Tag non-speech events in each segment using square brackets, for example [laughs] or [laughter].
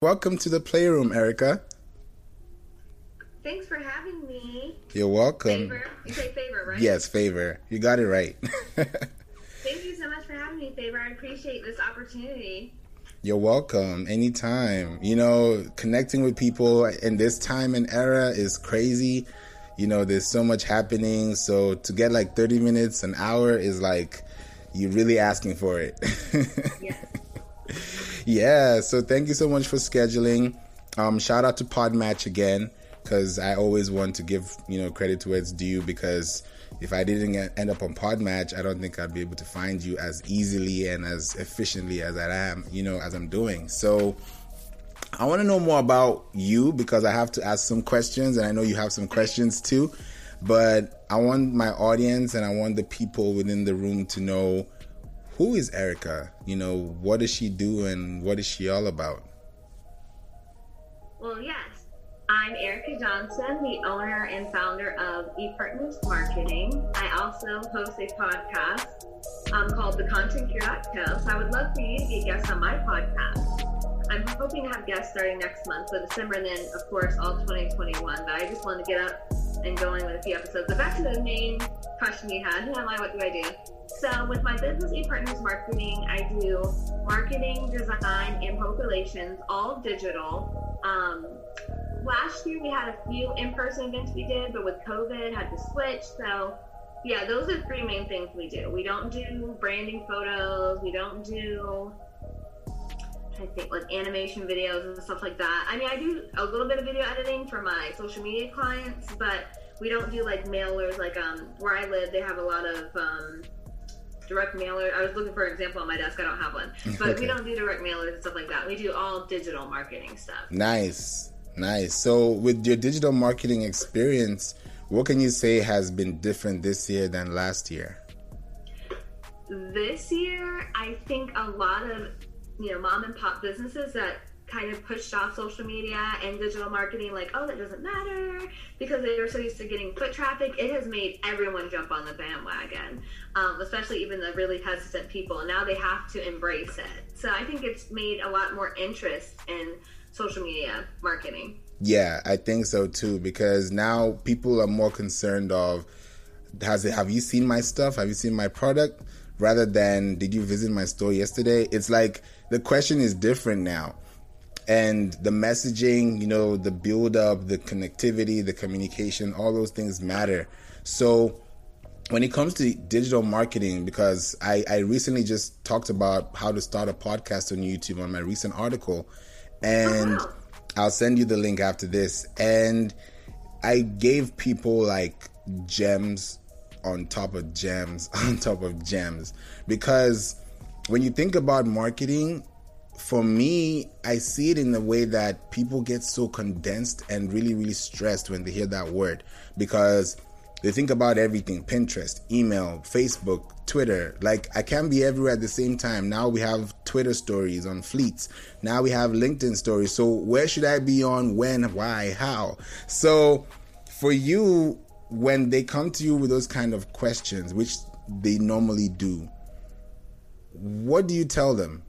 Welcome to the Playroom, Erica. Thanks for having me. You're welcome. Favor. You say favor, right? Yes, favor. You got it right. [laughs] Thank you so much for having me, Favor. I appreciate this opportunity. You're welcome. Anytime. You know, connecting with people in this time and era is crazy. You know, there's so much happening. So to get like 30 minutes, an hour is like you're really asking for it. [laughs] Yes. Yeah. So thank you so much for scheduling. Um, shout out to Podmatch again because I always want to give you know credit where it's due because if I didn't end up on Podmatch, I don't think I'd be able to find you as easily and as efficiently as I am, you know, as I'm doing. So I want to know more about you because I have to ask some questions, and I know you have some questions too. But I want my audience and I want the people within the room to know who is Erica. You know, what does she do and what is she all about? Well, yes. I'm Erica Johnson, the owner and founder of ePartners Marketing. I also host a podcast um, called The Content Cure.co. So I would love for you to be a guest on my podcast. I'm hoping to have guests starting next month, so December, and then, of course, all 2021. But I just wanted to get up and going with a few episodes. But back to the main question you had who am I? What do I do? So, with my business, e-partners Marketing, I do marketing, design, and public relations, all digital. Um, last year we had a few in-person events we did, but with COVID had to switch. So yeah, those are three main things we do. We don't do branding photos. We don't do I think like animation videos and stuff like that. I mean, I do a little bit of video editing for my social media clients, but we don't do like mailers. Like um, where I live, they have a lot of um, direct mailer. I was looking for an example on my desk. I don't have one, [laughs] but Okay. we don't do direct mailers and stuff like that. We do all digital marketing stuff. Nice, nice. So, with your digital marketing experience, what can you say has been different this year than last year? this year i think a lot of you know mom and pop businesses that kind of pushed off social media and digital marketing like oh that doesn't matter because they were so used to getting foot traffic it has made everyone jump on the bandwagon um, especially even the really hesitant people now they have to embrace it so i think it's made a lot more interest in social media marketing Yeah, I think so too because now people are more concerned of has it have you seen my stuff? Have you seen my product? Rather than did you visit my store yesterday? It's like the question is different now. And the messaging, you know, the build up, the connectivity, the communication, all those things matter. So when it comes to digital marketing, because I, I recently just talked about how to start a podcast on YouTube on my recent article, and. I'll send you the link after this. And I gave people like gems on top of gems [laughs] on top of gems because when you think about marketing, for me, I see it in the way that people get so condensed and really, really stressed when they hear that word because they think about everything Pinterest, email, Facebook, Twitter. Like, I can't be everywhere at the same time. Now we have Twitter stories on fleets. Now we have LinkedIn stories. So, where should I be on? When? Why? How? So, for you, when they come to you with those kind of questions, which they normally do, what do you tell them?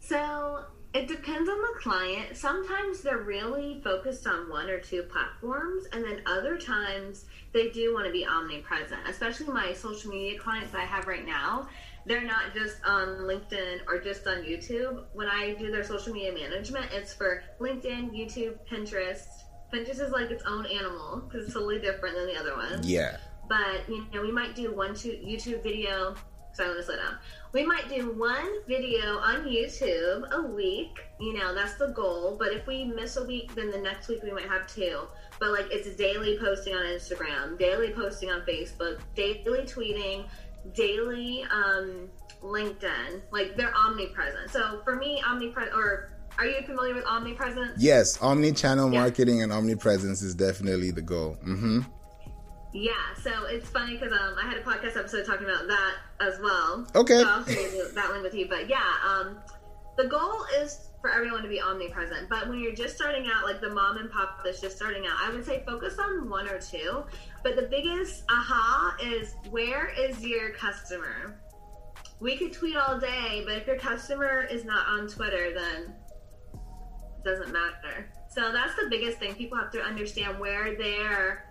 So it depends on the client. Sometimes they're really focused on one or two platforms, and then other times they do want to be omnipresent. Especially my social media clients I have right now, they're not just on LinkedIn or just on YouTube. When I do their social media management, it's for LinkedIn, YouTube, Pinterest. Pinterest is like its own animal because it's totally different than the other ones Yeah. but you know we might do one two YouTube video. Sorry, let me slow down. We might do one video on YouTube a week. You know that's the goal. But if we miss a week, then the next week we might have two. But like it's daily posting on Instagram, daily posting on Facebook, daily tweeting, daily um, LinkedIn. Like they're omnipresent. So for me, omnipresent or are you familiar with omnipresence? Yes, omni-channel Yeah. marketing and omnipresence is definitely the goal. hmm Yeah, so it's funny because um, I had a podcast episode talking about that as well. Okay. So I'll share that link with you. But yeah, um, the goal is for everyone to be omnipresent. But when you're just starting out, like the mom and pop that's just starting out, I would say focus on one or two. But the biggest aha is where is your customer? we could tweet all day, but if your customer is not on Twitter, then doesn't matter. So that's the biggest thing. People have to understand where their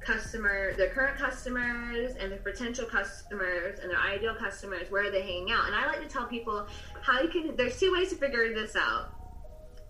customer, their current customers and their potential customers and their ideal customers, where are they hanging out? And I like to tell people how you can, there's two ways to figure this out.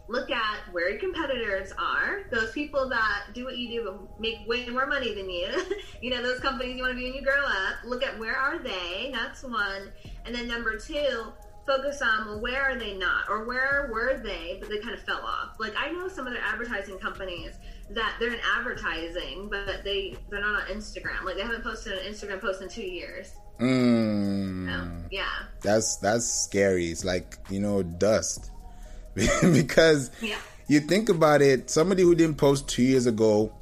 Look at where your competitors are, those people that do what you do but make way more money than you. [laughs] you know, those companies you want to be when you grow up. Look at where are they? That's one. And then number two, focus on well where are they not? Or where were they but they kind of fell off. Like i know some of their advertising companies that they're in advertising but they they're not on instagram. Like they haven't posted an instagram post in two years. Mm, so, yeah. That's that's scary. It's like you know dust, [laughs] because yeah. you think about it. Somebody who didn't post two years ago,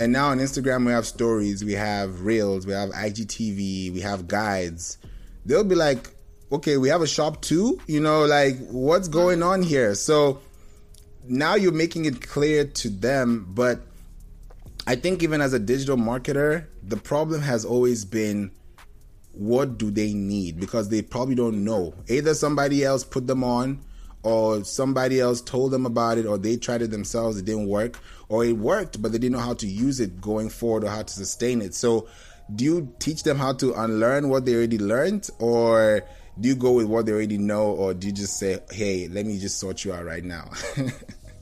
and now on Instagram we have stories, we have reels, we have IGTV, we have guides. They'll be like, okay, we have a shop too. You know, like what's going on here? So now you're making it clear to them, but I think even as a digital marketer, the problem has always been what do they need because they probably don't know. Either somebody else put them on or somebody else told them about it or they tried it themselves it didn't work or it worked but they didn't know how to use it going forward or how to sustain it. So do you teach them how to unlearn what they already learned or do you go with what they already know or do you just say hey let me just sort you out right now [laughs]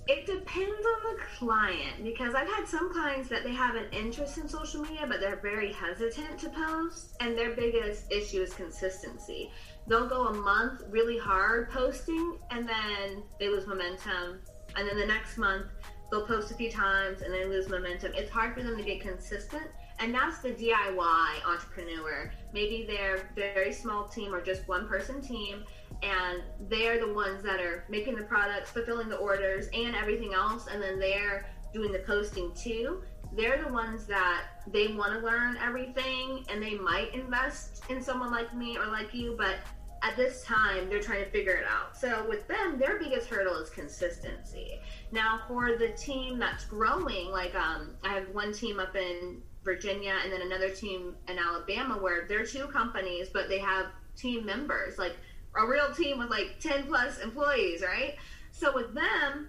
it depends on the client because I've had some clients that they have an interest in social media, but they're very hesitant to post, and their biggest issue is consistency. They'll go a month really hard posting, and then they lose momentum, and then the next month they'll post a few times and then lose momentum. It's hard for them to get consistent, and that's the DIY entrepreneur. Maybe they're very small team or just one person team and they're the ones that are making the products, fulfilling the orders, and everything else, and then they're doing the posting too. They're the ones that they want to learn everything, and they might invest in someone like me or like you, but at this time they're trying to figure it out. So with them, their biggest hurdle is consistency. Now for the team that's growing, like um, I have one team up in Virginia and then another team in Alabama where they're two companies, but they have team members like a real team with like 10 plus employees, right? So with them,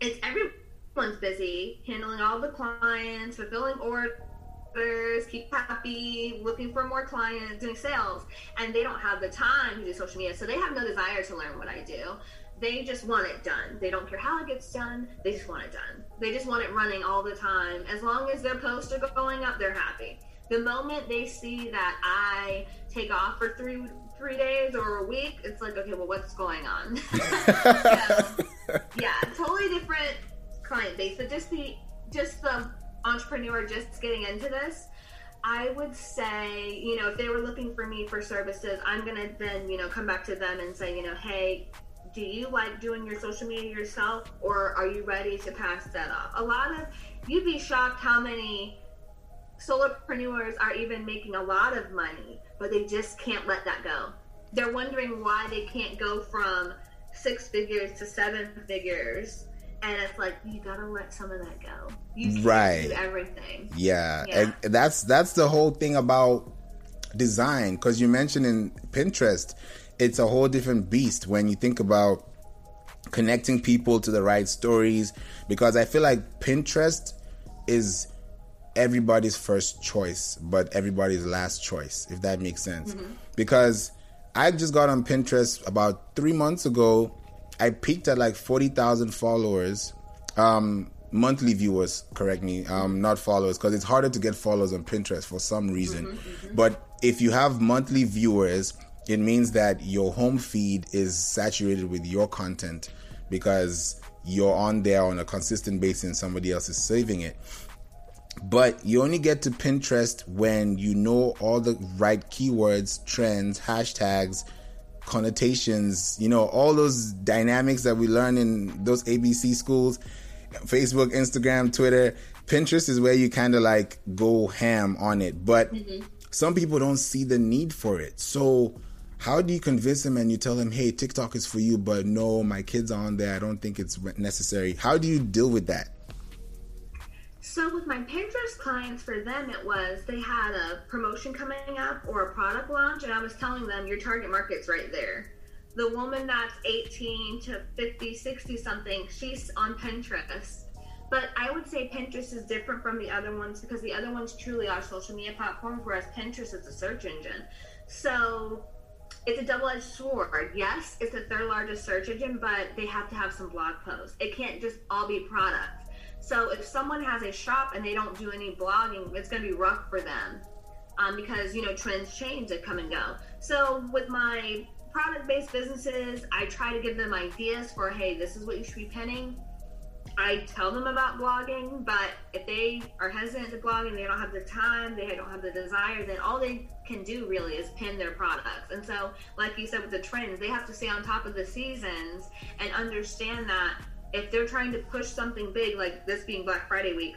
it's everyone's busy handling all the clients, fulfilling orders, keep happy, looking for more clients, doing sales, and they don't have the time to do social media. So they have no desire to learn what I do. They just want it done. They don't care how it gets done. They just want it done. They just want it running all the time. As long as their posts are going up, they're happy. The moment they see that I take off for three three days or a week, it's like, okay, well, what's going on? [laughs] so, [laughs] yeah, totally different client base. But just the just the entrepreneur just getting into this, I would say, you know, if they were looking for me for services, I'm gonna then, you know, come back to them and say, you know, hey, do you like doing your social media yourself or are you ready to pass that off? A lot of you'd be shocked how many solopreneurs are even making a lot of money but they just can't let that go. They're wondering why they can't go from six figures to seven figures. And it's like you gotta let some of that go. You Right. everything. Yeah, Yeah. and that's that's the whole thing about design because you mentioned in Pinterest, it's a whole different beast when you think about connecting people to the right stories. Because I feel like Pinterest is everybody's first choice, but everybody's last choice, if that makes sense. Because I just got on Pinterest about three months ago. I peaked at like 40,000 followers. Um, monthly viewers, correct me, um, not followers, because it's harder to get followers on Pinterest for some reason. But if you have monthly viewers, it means that your home feed is saturated with your content because you're on there on a consistent basis and somebody else is saving it. But you only get to Pinterest when you know all the right keywords, trends, hashtags, connotations, you know, all those dynamics that we learn in those ABC schools Facebook, Instagram, Twitter. Pinterest is where you kind of like go ham on it. But mm-hmm. some people don't see the need for it. So, how do you convince them and you tell them, hey, TikTok is for you, but no, my kids are on there. I don't think it's necessary. How do you deal with that? So with my Pinterest clients, for them it was they had a promotion coming up or a product launch, and I was telling them your target market's right there. The woman that's 18 to 50, 60 something, she's on Pinterest. But I would say Pinterest is different from the other ones because the other ones truly are social media platforms, whereas Pinterest is a search engine. So it's a double-edged sword. Yes, it's the third largest search engine, but they have to have some blog posts. It can't just all be products. So if someone has a shop and they don't do any blogging, it's going to be rough for them um, because you know trends change, they come and go. So with my product-based businesses, I try to give them ideas for hey, this is what you should be pinning. I tell them about blogging, but if they are hesitant to blog and they don't have the time, they don't have the desire, then all they can do really is pin their products. And so, like you said with the trends, they have to stay on top of the seasons and understand that if they're trying to push something big, like this being Black Friday week,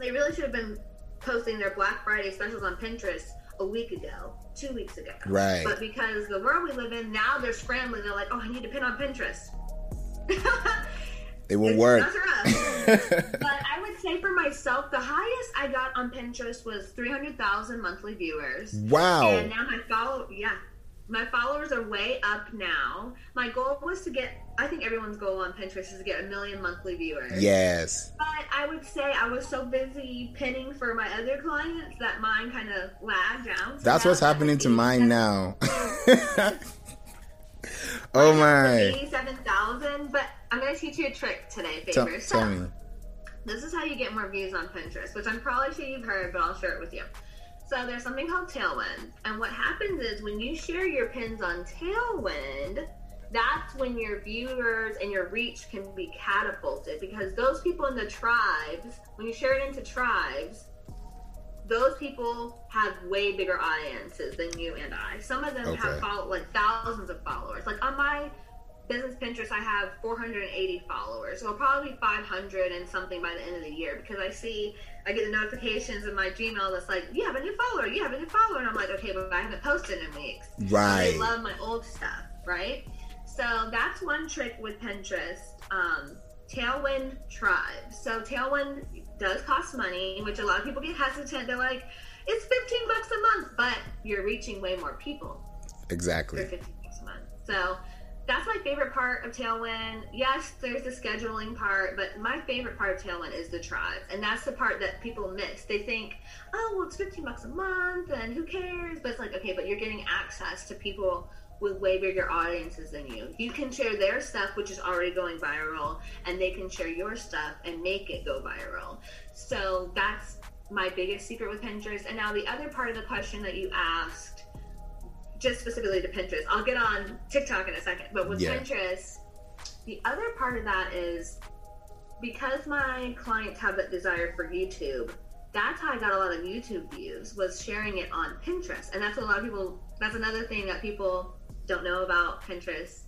they really should have been posting their Black Friday specials on Pinterest a week ago, two weeks ago. Right. But because the world we live in, now they're scrambling. They're like, oh, I need to pin on Pinterest. [laughs] it won't work. [laughs] but I would say for myself, the highest I got on Pinterest was 300,000 monthly viewers. Wow. And now my follow, yeah, my followers are way up now. My goal was to get, I think everyone's goal on Pinterest is to get a million monthly viewers. Yes. But I would say I was so busy pinning for my other clients that mine kind of lagged down. So That's what's happening to mine now. [laughs] oh my. 87,000, but I'm going to teach you a trick today, Favor. Tell, so, tell me. This is how you get more views on Pinterest, which I'm probably sure you've heard, but I'll share it with you. So there's something called Tailwind. And what happens is when you share your pins on Tailwind, that's when your viewers and your reach can be catapulted because those people in the tribes, when you share it into tribes, those people have way bigger audiences than you and I. Some of them okay. have follow, like thousands of followers. Like on my business Pinterest, I have 480 followers. So I'll probably 500 and something by the end of the year because I see, I get the notifications in my Gmail that's like, you have a new follower, you have a new follower. And I'm like, okay, but I haven't posted in weeks. Right. they love my old stuff, right? So that's one trick with Pinterest. Um, Tailwind Tribe. So Tailwind does cost money, which a lot of people get hesitant. They're like, it's 15 bucks a month, but you're reaching way more people. Exactly. For 15 bucks a month. So that's my favorite part of Tailwind. Yes, there's the scheduling part, but my favorite part of Tailwind is the tribe. And that's the part that people miss. They think, oh, well, it's 15 bucks a month and who cares? But it's like, okay, but you're getting access to people with way bigger audiences than you. You can share their stuff, which is already going viral, and they can share your stuff and make it go viral. So that's my biggest secret with Pinterest. And now the other part of the question that you asked just specifically to Pinterest. I'll get on TikTok in a second, but with yeah. Pinterest, the other part of that is because my clients have that desire for YouTube. That's how I got a lot of YouTube views was sharing it on Pinterest, and that's a lot of people. That's another thing that people don't know about Pinterest.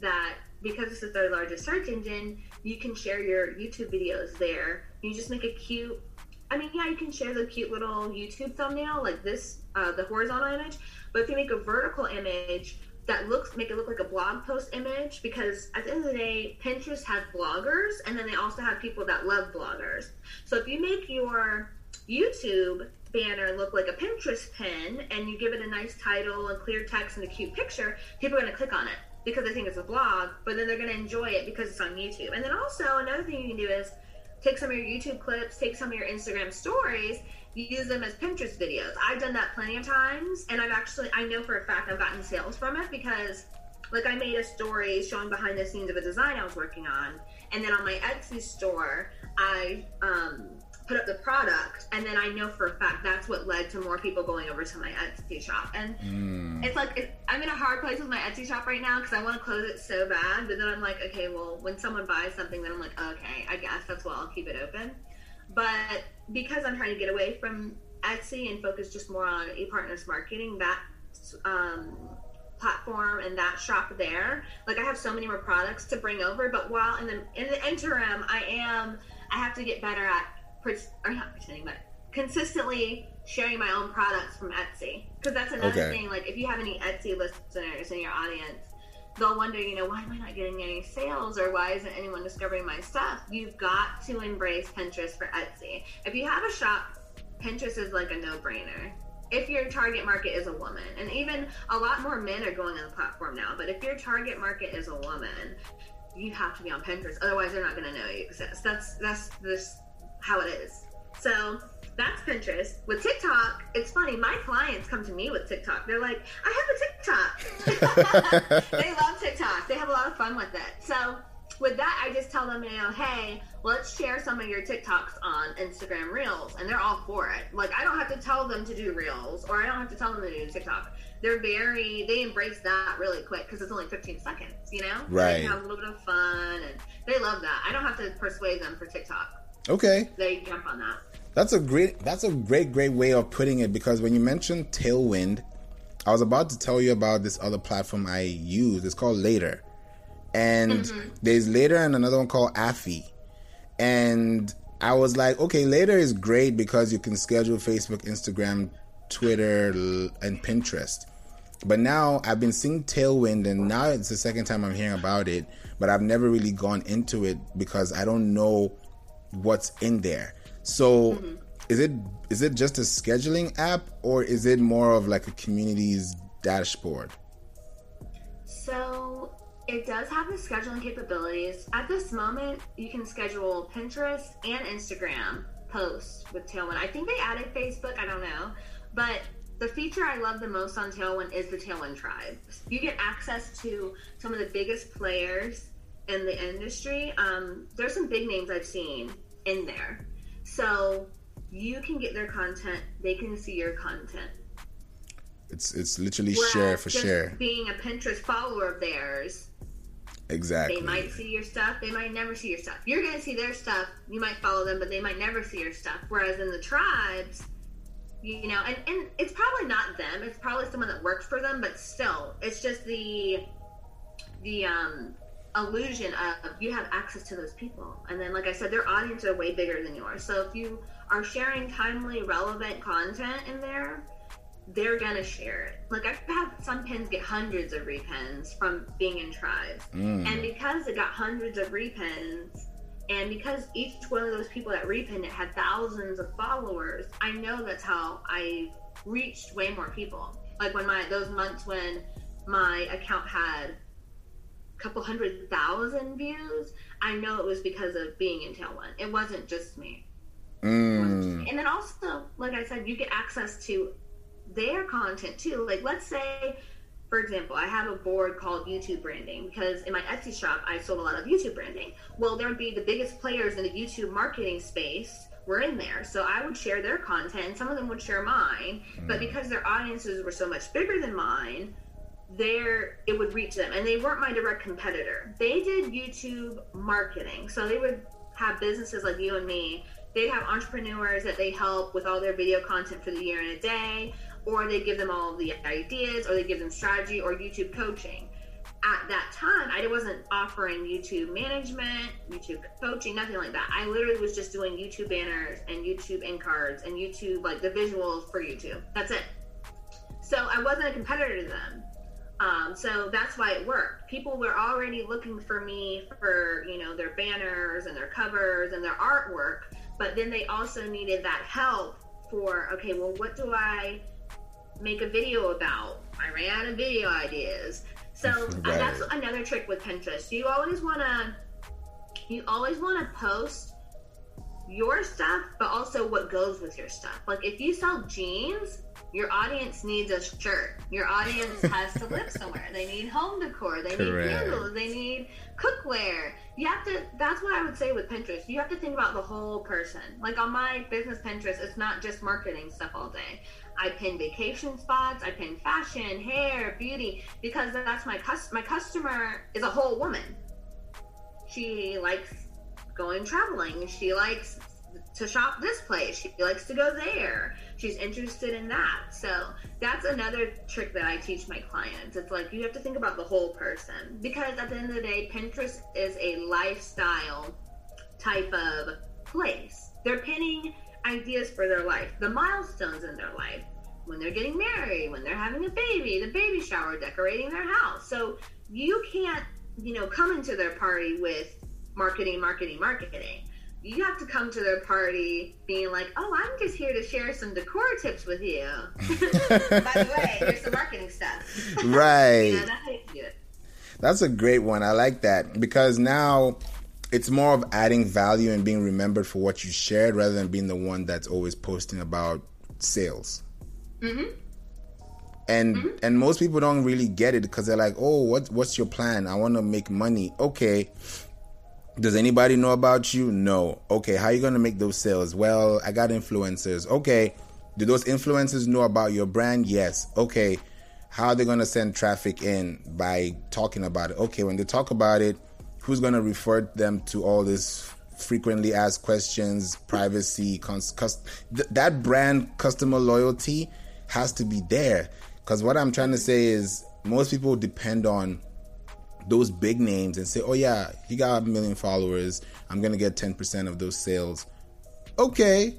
That because it's the third largest search engine, you can share your YouTube videos there. You just make a cute. I mean, yeah, you can share the cute little YouTube thumbnail like this, uh, the horizontal image, but if you make a vertical image that looks make it look like a blog post image, because at the end of the day, Pinterest has bloggers and then they also have people that love bloggers. So if you make your YouTube banner look like a Pinterest pin and you give it a nice title and clear text and a cute picture, people are going to click on it because they think it's a blog, but then they're going to enjoy it because it's on YouTube. And then also another thing you can do is take some of your YouTube clips, take some of your Instagram stories, use them as Pinterest videos. I've done that plenty of times, and I've actually, I know for a fact I've gotten sales from it because, like, I made a story showing behind the scenes of a design I was working on, and then on my Etsy store, I um, put up the product, and then I know for a fact that's what led to more people going over to my Etsy shop. And mm. it's like I'm in a hard place with my Etsy shop right now because I want to close it so bad, but then I'm like, okay, well, when someone buys something, then I'm like, okay, I guess that's why I'll keep it open. But because I'm trying to get away from Etsy and focus just more on ePartners marketing, that um, platform and that shop there, like I have so many more products to bring over. But while in the in the interim, I am I have to get better at or not pretending, but consistently sharing my own products from Etsy because that's another okay. thing. Like if you have any Etsy listeners in your audience, they'll wonder, you know, why am I not getting any sales or why isn't anyone discovering my stuff? You've got to embrace Pinterest for Etsy. If you have a shop, Pinterest is like a no brainer. If your target market is a woman, and even a lot more men are going on the platform now, but if your target market is a woman, you have to be on Pinterest. Otherwise, they're not going to know you exist. That's that's this how it is. So that's Pinterest. With TikTok, it's funny. My clients come to me with TikTok. They're like, I have a TikTok. [laughs] they love TikTok. They have a lot of fun with it. So with that, I just tell them, you know, hey, let's share some of your TikToks on Instagram Reels, and they're all for it. Like I don't have to tell them to do Reels, or I don't have to tell them to do TikTok. They're very they embrace that really quick because it's only 15 seconds, you know. Right. They have a little bit of fun, and they love that. I don't have to persuade them for TikTok. Okay. They jump on that. That's a great that's a great great way of putting it because when you mentioned Tailwind, I was about to tell you about this other platform I use. It's called Later. And mm-hmm. there's Later and another one called Affy. And I was like, okay, Later is great because you can schedule Facebook, Instagram, Twitter, and Pinterest. But now I've been seeing Tailwind, and now it's the second time I'm hearing about it. But I've never really gone into it because I don't know what's in there. So mm-hmm. is it is it just a scheduling app or is it more of like a community's dashboard? So it does have the scheduling capabilities. At this moment, you can schedule Pinterest and Instagram posts with Tailwind. I think they added Facebook, I don't know. But the feature I love the most on Tailwind is the Tailwind Tribe. You get access to some of the biggest players in the industry. Um, there's some big names I've seen in there. So you can get their content, they can see your content. It's it's literally Whereas share for share. Being a Pinterest follower of theirs, exactly. They might see your stuff. They might never see your stuff. You're gonna see their stuff. You might follow them, but they might never see your stuff. Whereas in the tribes, you know, and, and it's probably not them. It's probably someone that works for them, but still, it's just the the um illusion of you have access to those people. And then, like I said, their audience are way bigger than yours. So if you are sharing timely, relevant content in there, they're gonna share it. Like I've had some pins get hundreds of repins from being in tribes, mm. and because it got hundreds of repins, and because each one of those people that repinned it had thousands of followers, I know that's how I reached way more people. Like when my those months when my account had couple hundred thousand views, I know it was because of being in Tailwind. It wasn't just me. Mm. And then also, like I said, you get access to their content too. Like, let's say, for example, I have a board called YouTube branding because in my Etsy shop, I sold a lot of YouTube branding. Well, there would be the biggest players in the YouTube marketing space were in there. So I would share their content. Some of them would share mine. Mm. But because their audiences were so much bigger than mine, there it would reach them. And they weren't my direct competitor. They did youtube marketing. So they would have businesses like you and me. They'd have entrepreneurs that they help with all their video content for the year in a day or they give them all the ideas or they give them strategy or youtube coaching. At that time i wasn't offering youtube management youtube coaching nothing like that. I literally was just doing youtube banners and youtube end cards and youtube like the visuals for youtube. That's it. So i wasn't a competitor to them um, so that's why it worked. People were already looking for me for, you know, their banners and their covers and their artwork, but then they also needed that help for, okay, well, what do I make a video about? I ran out of video ideas. So [laughs] right. that's another trick with Pinterest. You always want to, you always want to post your stuff, but also what goes with your stuff. Like if you sell jeans, your audience needs a shirt. Your audience [laughs] has to live somewhere. They need home decor. They Correct. need candles. They need cookware. You have to. That's what I would say with Pinterest. You have to think about the whole person. Like on my business Pinterest, it's not just marketing stuff all day. I pin vacation spots. I pin fashion, hair, beauty, because that's my cus- my customer is a whole woman. She likes going traveling. She likes to shop this place. She likes to go there she's interested in that. So that's another trick that I teach my clients. It's like you have to think about the whole person because at the end of the day, Pinterest is a lifestyle type of place. They're pinning ideas for their life, the milestones in their life. when they're getting married, when they're having a baby, the baby shower, decorating their house. So you can't, you know, come into their party with marketing, marketing, marketing. You have to come to their party being like, oh, I'm just here to share some decor tips with you. [laughs] By the way, here's some marketing stuff. Right. that's you do it. That's a great one. I like that because now it's more of adding value and being remembered for what you shared rather than being the one that's always posting about sales. Mm-hmm. And and most people don't really get it because they're like, "Oh, what what's your plan? I want to make money." Okay. Does anybody know about you? No. Okay, how are you going to make those sales? Well, I got influencers. Okay. Do those influencers know about your brand? Yes. Okay. How are they going to send traffic in by talking about it? Okay, when they talk about it, who's going to refer them to all this frequently asked questions, privacy, cons- cus- th- that brand customer loyalty has to be there. Because what I'm trying to say is most people depend on those big names and say, oh, yeah, he got a million followers. I'm going to get 10% of those sales. Okay,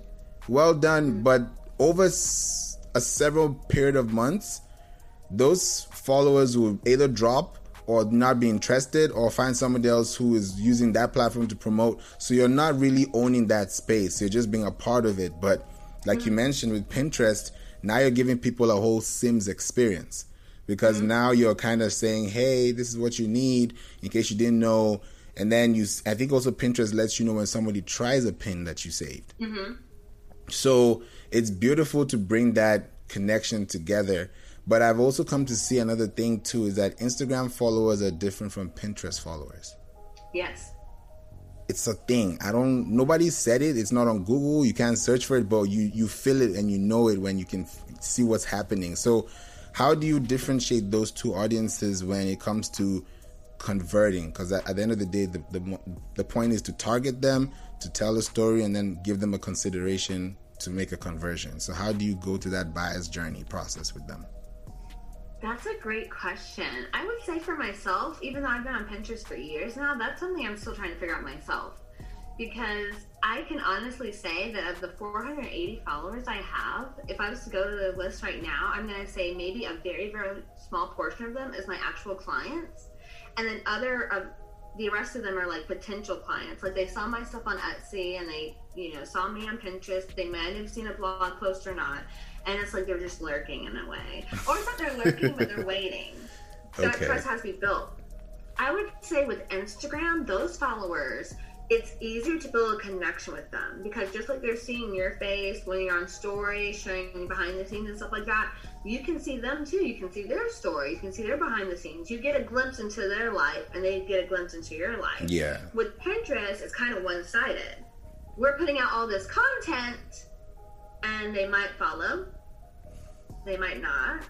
well done. But over a several period of months, those followers will either drop or not be interested or find somebody else who is using that platform to promote. So you're not really owning that space. You're just being a part of it. But like hmm. you mentioned with Pinterest, now you're giving people a whole Sims experience because mm-hmm. now you're kind of saying, "Hey, this is what you need in case you didn't know." And then you, I think also Pinterest lets you know when somebody tries a pin that you saved. Mm-hmm. So it's beautiful to bring that connection together. But I've also come to see another thing too is that Instagram followers are different from Pinterest followers. Yes. It's a thing. I don't. Nobody said it. It's not on Google. You can't search for it, but you you feel it and you know it when you can f- see what's happening. So, how do you differentiate those two audiences when it comes to converting? Because at, the end of the day, the, the the point is to target them, to tell a story, and then give them a consideration to make a conversion. So, how do you go to that buyer's journey process with them? That's a great question. I would say for myself, even though I've been on Pinterest for years now, that's something I'm still trying to figure out myself. Because I can honestly say that of the 480 followers I have, if I was to go to the list right now, I'm going to say maybe a very, very small portion of them is my actual clients. And then other of the rest of them are like potential clients. Like they saw my stuff on Etsy and they, you know, saw me on Pinterest. They might have seen a blog post or not. And it's like they're just lurking in a way. Or it's not they're lurking, but they're waiting. That Okay. trust has to be built. I would say with Instagram, those followers, it's easier to build a connection with them because just like they're seeing your face when you're on story, showing behind the scenes and stuff like that, you can see them too. You can see their story, you can see their behind the scenes. You get a glimpse into their life and they get a glimpse into your life. Yeah. With Pinterest, it's kind of one sided. We're putting out all this content and they might follow, they might not.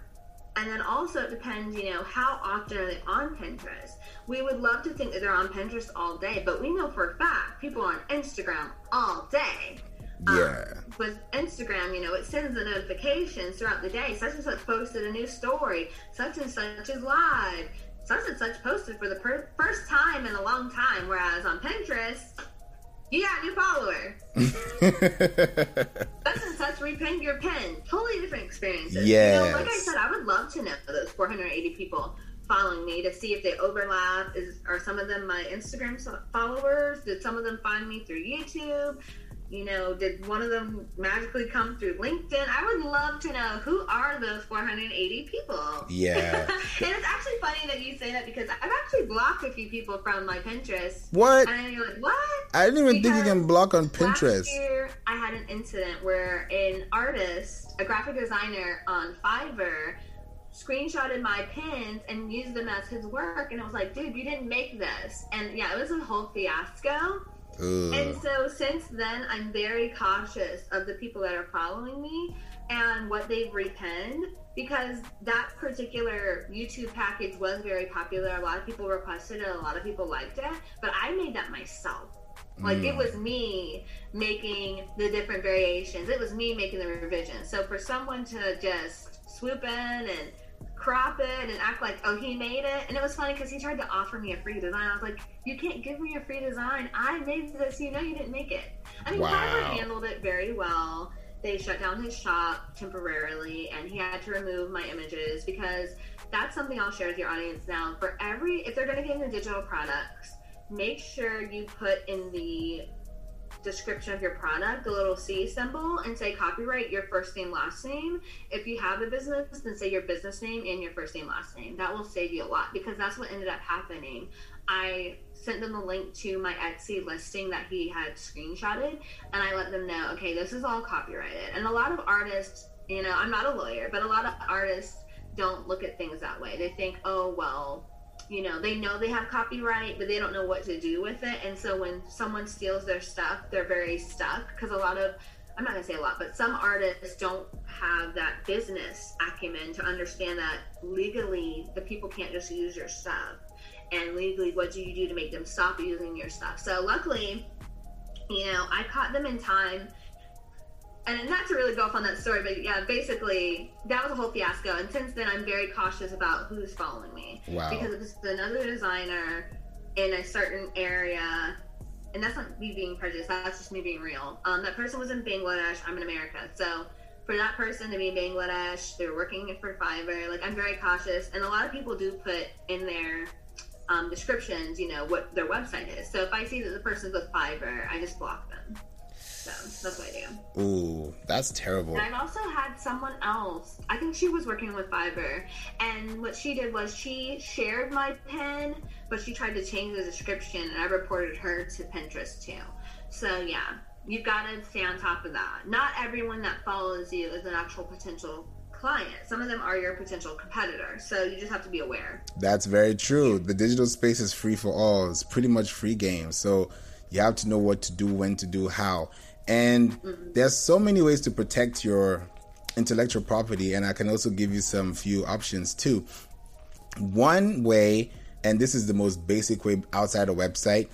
And then also it depends, you know, how often are they on Pinterest? We would love to think that they're on Pinterest all day, but we know for a fact people are on Instagram all day. Um, Yeah. with Instagram, you know, it sends the notifications throughout the day. Such and such posted a new story. Such and such is live. Such and such posted for the per- first time in a long time. Whereas on Pinterest, you got a new follower. [laughs] Such and such repinned your pin. Totally different experiences. You know, like I said, I would love to know those 480 people following me to see if they overlap. Is are some of them my Instagram followers? Did some of them find me through YouTube? You know, did one of them magically come through LinkedIn? I would love to know who are those 480 people. Yeah. [laughs] and it's actually funny that you say that because I've actually blocked a few people from my Pinterest. What? And you're like, what? I didn't even think you can block on Pinterest. Last year, I had an incident where an artist, a graphic designer on Fiverr, screenshotted my pins and used them as his work. And I was like, dude, you didn't make this. And yeah, it was a whole fiasco. And so since then, I'm very cautious of the people that are following me and what they've repinned because that particular YouTube package was very popular. A lot of people requested it, a lot of people liked it, but I made that myself. Like it Mm. was me making the different variations. It was me making the revisions. So for someone to just swoop in and crop it and act like, oh, he made it. And it was funny because he tried to offer me a free design. I was like, you can't give me a free design. I made this. You know, you didn't make it. I mean, Wow. Handled it very well. they shut down his shop temporarily and he had to remove my images because that's something I'll share with your audience now. For every, if they're going to get into digital products, make sure you put in the description of your product the little C symbol and say copyright your first name, last name. If you have a business, then say your business name and your first name, last name. That will save you a lot because that's what ended up happening. I sent them the link to my Etsy listing that he had screenshotted and I let them know, okay, this is all copyrighted. And a lot of artists, you know, I'm not a lawyer, but a lot of artists don't look at things that way. They think, oh, well, you know, they know they have copyright, but they don't know what to do with it. And so when someone steals their stuff, they're very stuck because a lot of, I'm not going to say a lot, but some artists don't have that business acumen to understand that legally the people can't just use your stuff. And legally, what do you do to make them stop using your stuff? So luckily, you know, I caught them in time and not to really go off on that story, but yeah, basically that was a whole fiasco. And since then, I'm very cautious about who's following me. Wow. Because if it's another designer in a certain area, and that's not me being prejudiced, that's just me being real. Um, that person was in Bangladesh, I'm in America. So for that person to be in Bangladesh, they're working for Fiverr, like I'm very cautious. And a lot of people do put in their um, descriptions, you know, what their website is. So if I see that the person's with Fiverr, I just block them. That's what I do. Ooh, that's terrible. And I've also had someone else. I think she was working with Fiverr, and what she did was she shared my pen, but she tried to change the description, and I reported her to Pinterest too. So yeah, you've got to stay on top of that. Not everyone that follows you is an actual potential client. Some of them are your potential competitor. So you just have to be aware. That's very true. The digital space is free for all. It's pretty much free game. So you have to know what to do, when to do, how. And mm-hmm. there's so many ways to protect your intellectual property, and I can also give you some few options too. One way, and this is the most basic way outside a website,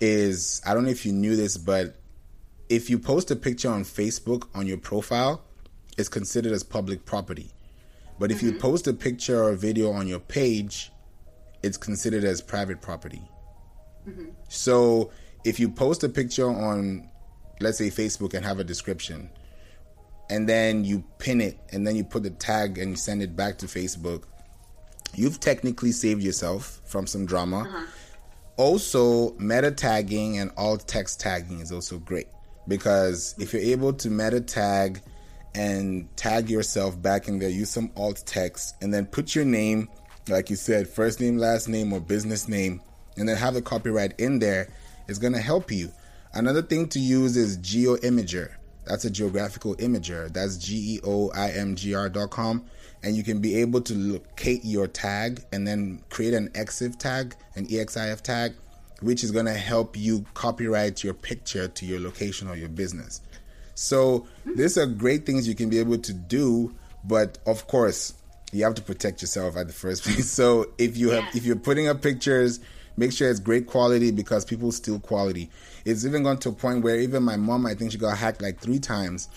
is I don't know if you knew this, but if you post a picture on Facebook on your profile, it's considered as public property. But if mm-hmm. you post a picture or video on your page, it's considered as private property. Mm-hmm. So if you post a picture on let's say Facebook and have a description and then you pin it and then you put the tag and send it back to Facebook, you've technically saved yourself from some drama. Uh-huh. Also, meta tagging and alt text tagging is also great because if you're able to meta tag and tag yourself back in there, use some alt text and then put your name, like you said, first name, last name, or business name, and then have the copyright in there, it's going to help you. Another thing to use is GeoImgr. That's a geographical imager. That's G E O I M G R.com. And you can be able to locate your tag and then create an EXIF tag, an EXIF tag, which is going to help you copyright your picture to your location or your business. So, these are great things you can be able to do, but of course, you have to protect yourself at the first [laughs] place. So, if you have if you're putting up pictures Make sure it's great quality because people steal quality. It's even gone to a point where even my mom, I think she got hacked like three times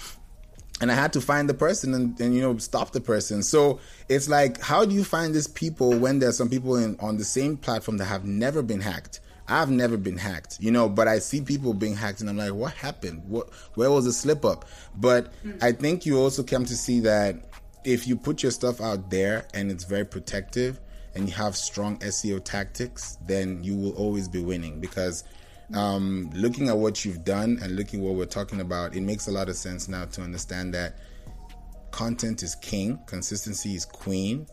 and I had to find the person and, and, you know stop the person. So it's like, how do you find these people when there's some people in on the same platform that have never been hacked? I've never been hacked, you know, but I see people being hacked and I'm like, what happened? What where was the slip up? But mm-hmm. I think you also come to see that if you put your stuff out there and it's very protective, and you have strong SEO tactics, then you will always be winning because um, looking at what you've done and looking what we're talking about, it makes a lot of sense now to understand that content is king, consistency is queen,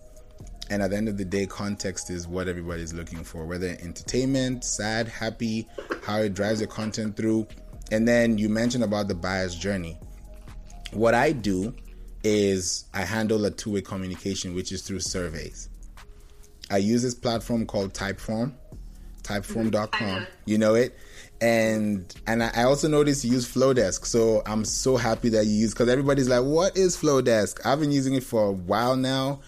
and at the end of the day, context is what everybody's looking for, whether entertainment, sad, happy, how it drives your content through. And then you mentioned about the buyer's journey. What I do is I handle a two way communication, which is through surveys. I use this platform called Typeform, typeform.com. You know it? And and I also noticed you use Flodesk, so I'm so happy that you use because everybody's like, "What is Flodesk?" I've been using it for a while now,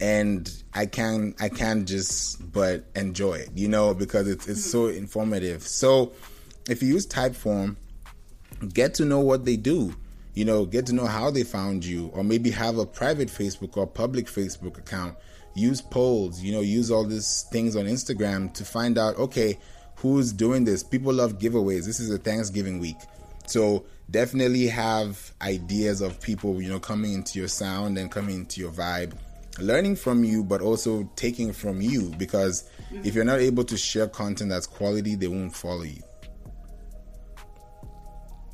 and I can I can just but enjoy it, you know, because it's it's so mm-hmm. informative. So if you use Typeform, get to know what they do. You know, get to know how they found you, or maybe have a private Facebook or public Facebook account use polls, you know, use all these things on Instagram to find out, okay, who's doing this? People love giveaways. This is a Thanksgiving week. So definitely have ideas of people, you know, coming into your sound and coming into your vibe, learning from you, but also taking from you because if you're not able to share content that's quality, they won't follow you.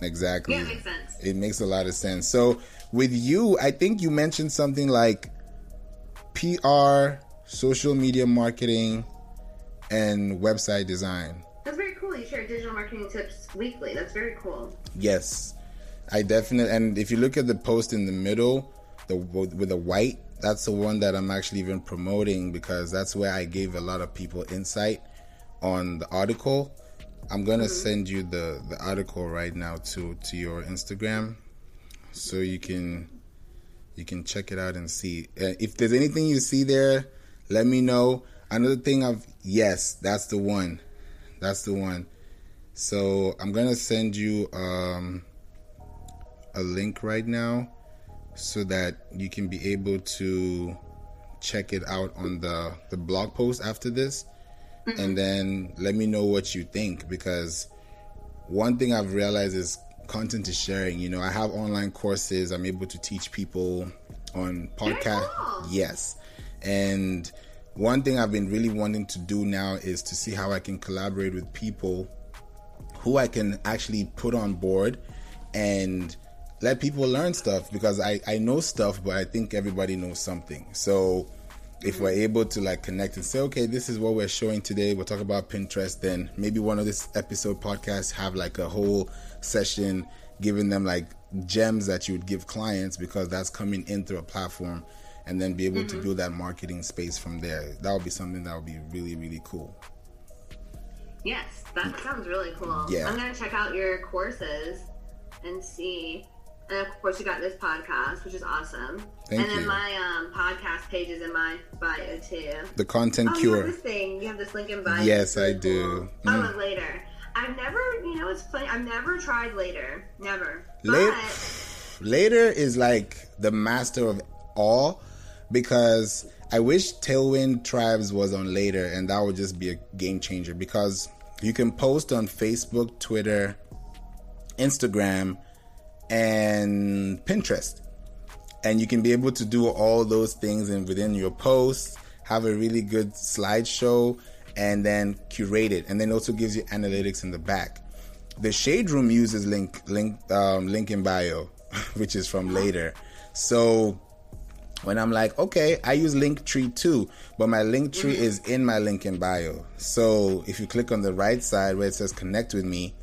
Exactly. Yeah, it makes sense. It makes a lot of sense. So with you, I think you mentioned something like PR, social media marketing, and website design. That's very cool. You share digital marketing tips weekly. That's very cool. Yes, I definitely. And if you look at the post in the middle, the with the white, that's the one that I'm actually even promoting because that's where I gave a lot of people insight on the article. I'm gonna mm-hmm. send you the the article right now to to your Instagram, so you can you can check it out and see uh, if there's anything you see there. Let me know. Another thing of yes, that's the one. That's the one. So I'm gonna send you um, a link right now so that you can be able to check it out on the the blog post after this mm-hmm. and then let me know what you think because one thing I've realized is content is sharing. You know, I have online courses. I'm able to teach people on podcast. Yes. And one thing I've been really wanting to do now is to see how I can collaborate with people who I can actually put on board and let people learn stuff because I, I know stuff, but I think everybody knows something. So if we're mm-hmm. able to like connect and say, okay, this is what we're showing today, we'll talk about Pinterest, then maybe one of this episode podcasts have like a whole session giving them like gems that you would give clients because that's coming in through a platform and then be able mm-hmm. to build that marketing space from there. That would be something that would be really, really cool. Yes, that sounds really cool. Yeah. I'm gonna check out your courses and see. And of course, you got this podcast, which is awesome. Thank and then you. my um, podcast page is in my bio too. The content oh, cure. You have this thing. You have this link in bio. Yes, I do. Cool. Mm. Oh, later. I've never, you know, it's funny. I've never tried later. Never. Later, later is like the master of all because I wish Tailwind Tribes was on later and that would just be a game changer because you can post on Facebook, Twitter, Instagram, and Pinterest. And you can be able to do all those things and within your posts, have a really good slideshow, and then curate it. And then also gives you analytics in the back. The Shade Room uses link link um, link in bio, [laughs] which is from later. So when I'm like, okay, I use Linktree too, but my Linktree is in my link in bio. So if you click on the right side where it says connect with me,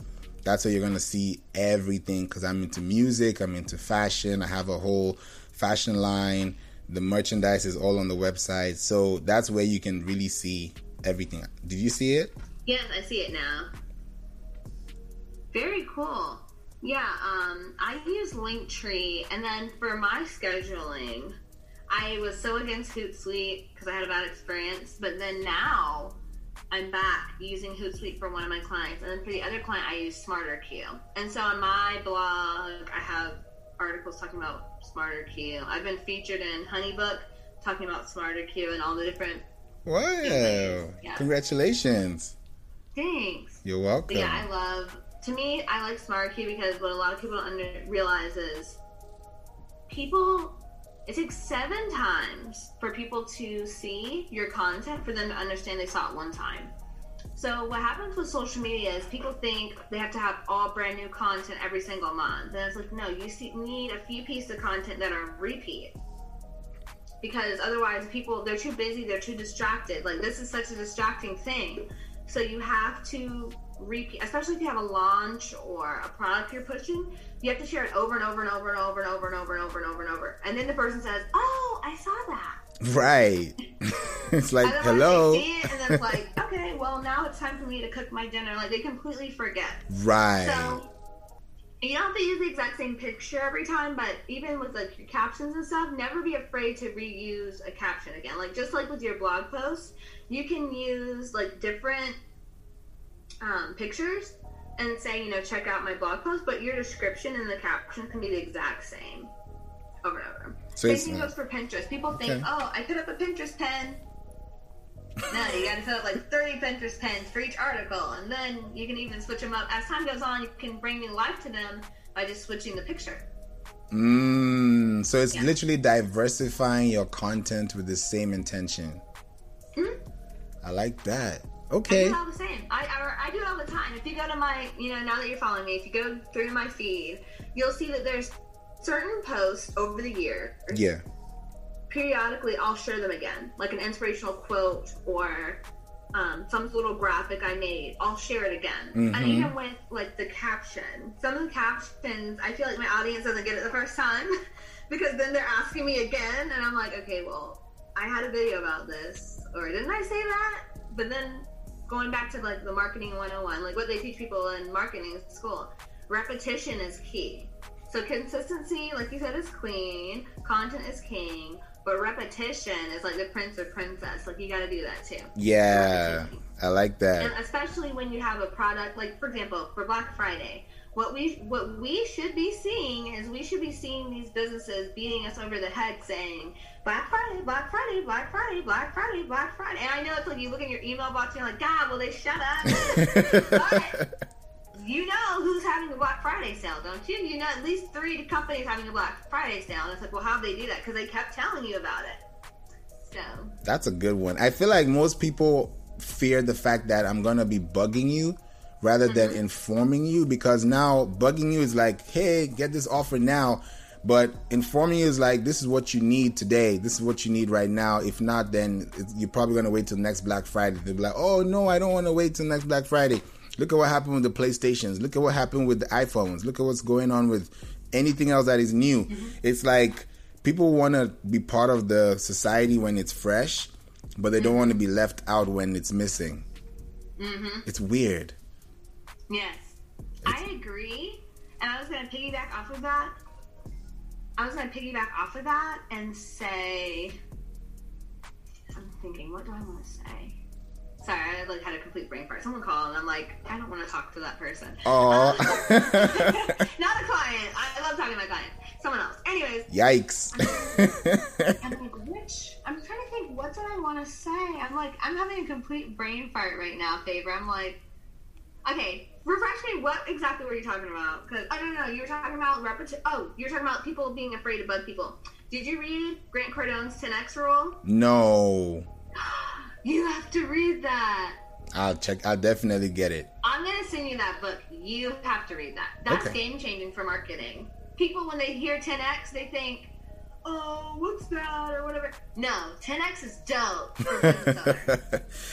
that's where you're gonna see everything because I'm into music, I'm into fashion, I have a whole fashion line. The merchandise is all on the website. So that's where you can really see everything. Did you see it? Yes, I see it now. Very cool. Yeah, um, I use Linktree, and then for my scheduling, I was so against Hootsuite because I had a bad experience, but then now I'm back using Hootsuite for one of my clients, and then for the other client, I use SmarterQueue. And so on my blog, I have articles talking about SmarterQueue. I've been featured in Honeybook talking about SmarterQueue and all the different. Wow! Yeah. Congratulations. Thanks. You're welcome. But yeah, I love. To me, I like SmarterQueue because what a lot of people don't under, realize is people it takes seven times for people to see your content for them to understand they saw it one time. So what happens with social media is people think they have to have all brand new content every single month. And it's like, no, you see, need a few pieces of content that are repeat. Because otherwise people they're too busy, they're too distracted. Like this is such a distracting thing. So you have to repeat, especially if you have a launch or a product you're pushing, you have to share it over and over and over and over and over and over and over and over and over. And then the person says, "Oh, I saw that." Right. [laughs] [laughs] it's like, hello. It, and then it's [laughs] like, okay, well now it's time for me to cook my dinner. Like they completely forget. Right. So you don't have to use the exact same picture every time, but even with like your captions and stuff, never be afraid to reuse a caption again. Like just like with your blog post, you can use like different um, pictures and say, you know, check out my blog post, but your description and the caption can be the exact same over and over. So Same thing goes for Pinterest. People think, okay. oh, I put up a Pinterest pin. No, you got to set up like 30 Pinterest pins for each article, and then you can even switch them up. As time goes on, you can bring new life to them by just switching the picture. Mm, so it's Yeah. literally diversifying your content with the same intention. Mhm. I like that. I Okay. do it all the same. I, I, I do it all the time. If you go to my, you know, now that you're following me, if you go through my feed, you'll see that there's certain posts over the year. Yeah. Periodically, I'll share them again, like an inspirational quote or um, some little graphic I made. I'll share it again, and Mhm. even with like the caption. Some of the captions, I feel like my audience doesn't get it the first time [laughs] because then they're asking me again, and I'm like, okay, well, I had a video about this, or didn't I say that? But then going back to like the marketing 101, like what they teach people in marketing school, repetition is key. So consistency, like you said, is queen. Content is king. But repetition is like the prince or princess. Like you got to do that too. Yeah. I like And that. especially when you have a product, like for example, for Black Friday, what we what we should be seeing is we should be seeing these businesses beating us over the head, saying Black Friday, Black Friday, Black Friday, Black Friday, Black Friday. And I know it's like you look in your email box and you're like, God, will they shut up? [laughs] but you know who's having a Black Friday sale, don't you? You know at least three companies having a Black Friday sale, and it's like, well, how they do that? Because they kept telling you about it. So That's a good one. I feel like most people fear the fact that I'm gonna be bugging you rather than mm-hmm. informing you because now bugging you is like, hey, get this offer now. But informing you is like, this is what you need today. This is what you need right now. If not, then you're probably gonna wait till next Black Friday. They'll be like, oh no, I don't want to wait till next Black Friday. Look at what happened with the PlayStations. Look at what happened with the iPhones. Look at what's going on with anything else that is new. Mm-hmm. It's like people want to be part of the society when it's fresh, but they don't mm-hmm. want to be left out when it's missing. It's weird. Yes, I agree. And I was going to piggyback off of that. I was going to piggyback off of that and say, I'm thinking, what do I want to say? Sorry, I like had a complete brain fart. Someone called, and I'm like, I don't want to talk to that person. Aw. Um, [laughs] [laughs] not a client. I love talking to my clients. Someone else. Anyways, Yikes. [laughs] I'm like, which? I'm trying to think. What did I want to say? I'm like, I'm having a complete brain fart right now, favor. I'm like, okay, refresh me. What exactly were you talking about? Because I oh, don't know. You were talking about repetition. Oh, you were talking about people being afraid to bug people. Did you read Grant Cardone's 10x rule? no. [gasps] You have to read that. I'll check. I'll definitely get it. I'm gonna send you that book. You have to read that. That's Okay. game changing for marketing. People, when they hear 10x, they think, "Oh, what's that?" or whatever. No, 10x is dope.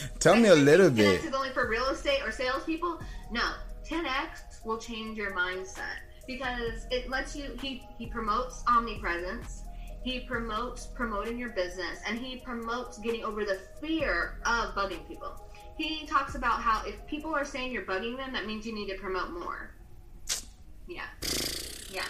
[laughs] Tell me a little if 10x bit. is only for real estate or salespeople. No, 10x will change your mindset because it lets you. He he promotes omnipresence. He promotes promoting your business, and he promotes getting over the fear of bugging people. He talks about how if people are saying you're bugging them, that means you need to promote more. Yeah, yeah.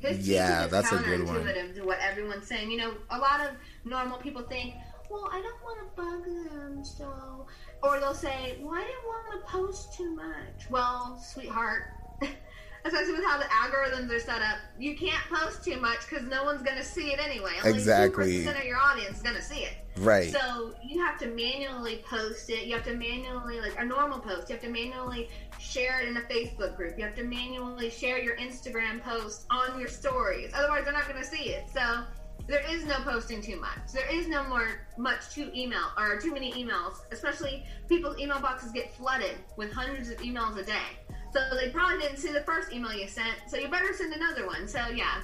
His Yeah, that's a good one. To what everyone's saying, you know, a lot of normal people think, well, I don't want to bug them, so, or they'll say, well, I didn't want to post too much. Well, sweetheart, [laughs] especially with how the algorithms are set up, you can't post too much because no one's going to see it anyway. Only Exactly. 2% of your audience is going to see it. Right. So you have to manually post it. You have to manually, like a normal post, you have to manually share it in a Facebook group. You have to manually share your Instagram post on your stories. Otherwise, they're not going to see it. So there is no posting too much. There is no more much to email or too many emails. Especially people's email boxes get flooded with hundreds of emails a day. So they probably didn't see the first email you sent. So you better send another one. So yeah,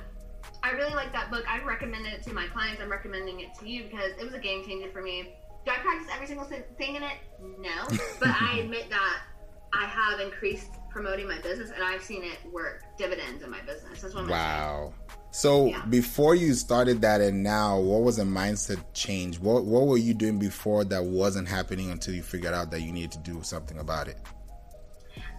I really like that book. I've recommended it to my clients. I'm recommending it to you because it was a game changer for me. Do I practice every single thing in it? No. [laughs] But I admit that I have increased promoting my business and I've seen it work dividends in my business. That's what I'm Wow. So Yeah. before you started that and now, what was a mindset change? What what were you doing before that wasn't happening until you figured out that you needed to do something about it?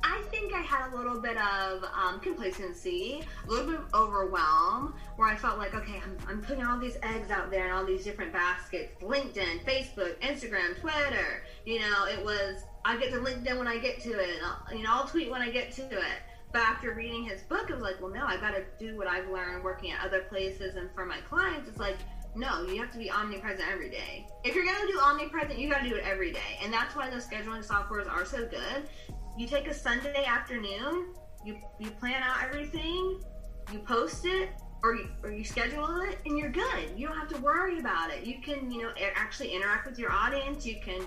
I think I had a little bit of um, complacency, a little bit of overwhelm, where I felt like, okay, I'm, I'm putting all these eggs out there in all these different baskets LinkedIn, Facebook, Instagram, Twitter. You know, it was, I get to LinkedIn when I get to it, I'll, you know, I'll tweet when I get to it. But after reading his book, it was like, well, no, I got to do what I've learned working at other places and for my clients. It's like, No, you have to be omnipresent every day. If you're gonna do omnipresent, you gotta do it every day. And that's why the scheduling softwares are so good. You take a Sunday afternoon, you you plan out everything, you post it, or you, or you schedule it, and you're good. You don't have to worry about it. You can you know actually interact with your audience. You can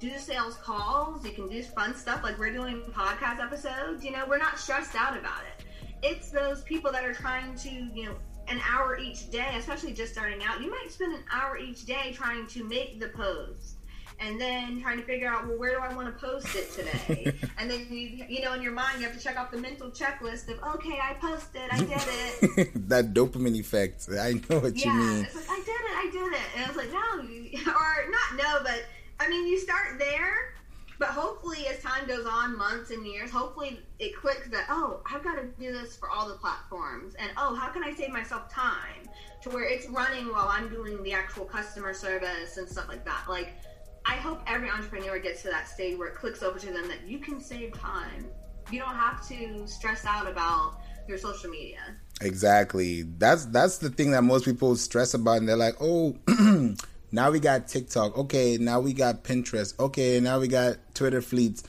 do sales calls. You can do fun stuff like we're doing podcast episodes. You know, we're not stressed out about it. It's those people that are trying to you know an hour each day, especially just starting out, you might spend an hour each day trying to make the post. And then trying to figure out, well, where do I want to post it today? [laughs] and then you, you know, in your mind, you have to check off the mental checklist of, okay, I posted, I did it. [laughs] that dopamine effect. I know what yeah, you mean. It's like, I did it, I did it. And I was like, no, [laughs] or not no, but I mean, you start there but hopefully, as time goes on, months and years, hopefully it clicks that, oh, I've got to do this for all the platforms. And oh, how can I save myself time to where it's running while I'm doing the actual customer service and stuff like that? Like, I hope every entrepreneur gets to that stage where it clicks over to them that you can save time. You don't have to stress out about your social media. Exactly. That's that's the thing that most people stress about and they're like, "Oh, [clears throat] Now we got TikTok. Okay, now we got Pinterest. Okay, now we got Twitter fleets.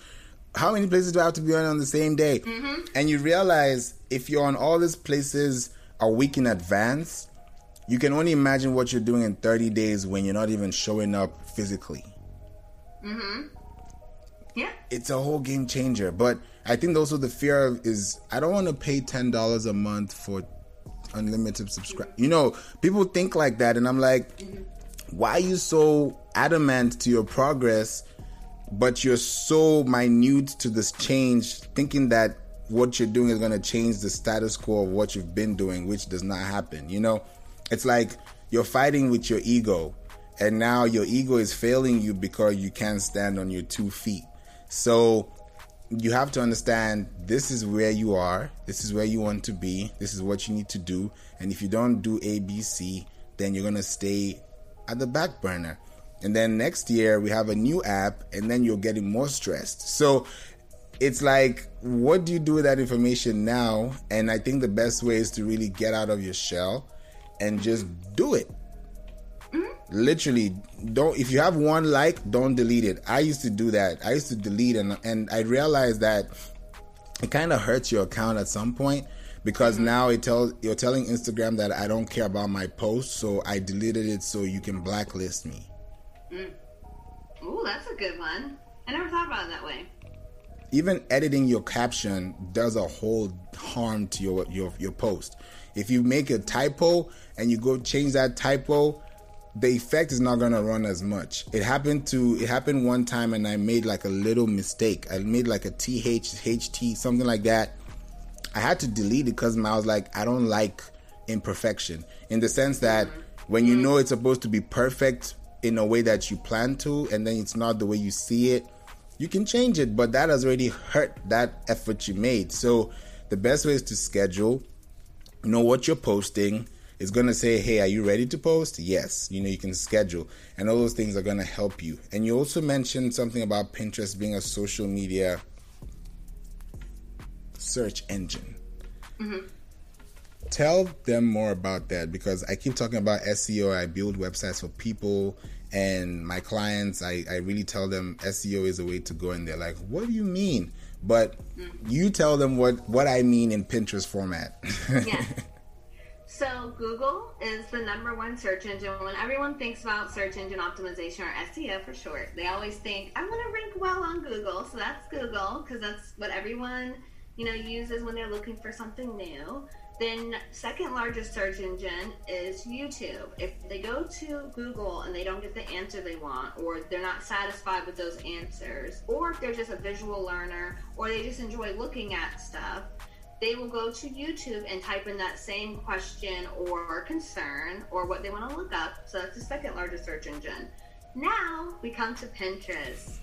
How many places do I have to be on on the same day? Mm-hmm. And you realize if you're on all these places a week in advance, you can only imagine what you're doing in 30 days when you're not even showing up physically. Mm-hmm. Yeah. It's a whole game changer. But I think also the fear of is I don't want to pay ten dollars a month for unlimited subscribe. You know, people think like that, and I'm like, mm-hmm why are you so adamant to your progress, but you're so minute to this change, thinking that what you're doing is going to change the status quo of what you've been doing, which does not happen. You know, it's like you're fighting with your ego, and now your ego is failing you because you can't stand on your two feet. So you have to understand this is where you are, this is where you want to be, this is what you need to do. And if you don't do ABC, then you're going to stay at the back burner. And then next year we have a new app, and then you're getting more stressed. So it's like, what do you do with that information now? And I think the best way is to really get out of your shell and just do it. Mm-hmm. Literally, don't. If you have one like, don't delete it. I used to do that. I used to delete, and and I realized that it kind of hurts your account at some point because mm-hmm. now it tells you're telling Instagram that I don't care about my post, so I deleted it so you can blacklist me. Mm. Ooh, that's a good one. I never thought about it that way. Even editing your caption does a whole harm to your your your post. If you make a typo and you go change that typo, the effect is not gonna run as much. It happened to it happened one time and I made like a little mistake. I made like a T H H T something like that I had to delete it because I was like, I don't like imperfection in the sense that when you know it's supposed to be perfect in a way that you plan to, and then it's not the way you see it, you can change it. But that has already hurt that effort you made. So the best way is to schedule, know what you're posting. It's gonna say, "Hey, are you ready to post?" Yes, you know you can schedule, and all those things are gonna help you. And you also mentioned something about Pinterest being a social media search engine. Mm-hmm. Tell them more about that because I keep talking about SEO. I build websites for people and my clients. I, I really tell them SEO is a way to go, and they're like, "What do you mean?" But mm-hmm. you tell them what what I mean in Pinterest format. [laughs] yeah. So Google is the number one search engine. When everyone thinks about search engine optimization or SEO for short, they always think I want to rank well on Google. So that's Google because that's what everyone you know, uses when they're looking for something new. Then second largest search engine is YouTube. If they go to Google and they don't get the answer they want, or they're not satisfied with those answers, or if they're just a visual learner, or they just enjoy looking at stuff, they will go to YouTube and type in that same question or concern or what they want to look up. So that's the second largest search engine. Now we come to Pinterest.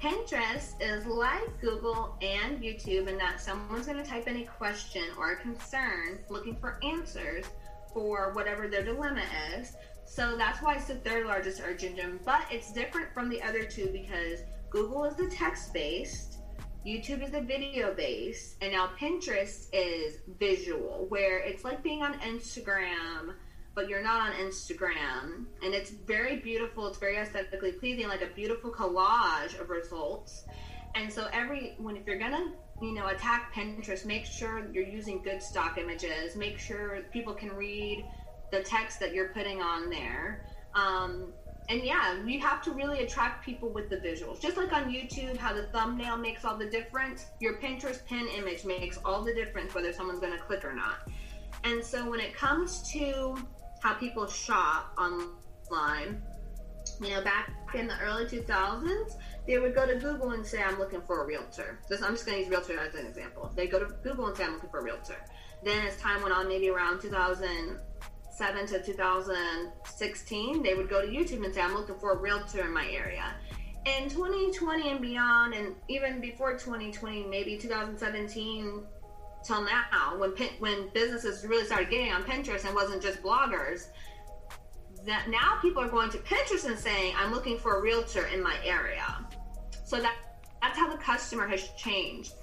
Pinterest is like Google and YouTube in that someone's going to type in a question or a concern looking for answers for whatever their dilemma is. So that's why it's the third largest search engine, but it's different from the other two because Google is the text based, YouTube is a video base, and now Pinterest is visual, where it's like being on Instagram but you're not on Instagram. And it's very beautiful, it's very aesthetically pleasing, like a beautiful collage of results. And so every when if you're gonna you know attack Pinterest, make sure you're using good stock images. Make sure people can read the text that you're putting on there. Um, and yeah, you have to really attract people with the visuals. Just like on YouTube, how the thumbnail makes all the difference, your Pinterest pin image makes all the difference whether someone's going to click or not. And so when it comes to how people shop online, you know, back in the early 2000s, they would go to Google and say, I'm looking for a realtor. This, I'm just going to use realtor as an example. They go to Google and say, I'm looking for a realtor. Then as time went on, maybe around 2007 to 2016, they would go to YouTube and say, I'm looking for a realtor in my area. In 2020 and beyond, and even before 2020, maybe 2017 till now, when when businesses really started getting on Pinterest and wasn't just bloggers, that now people are going to Pinterest and saying, I'm looking for a realtor in my area. So that that's how the customer has changed.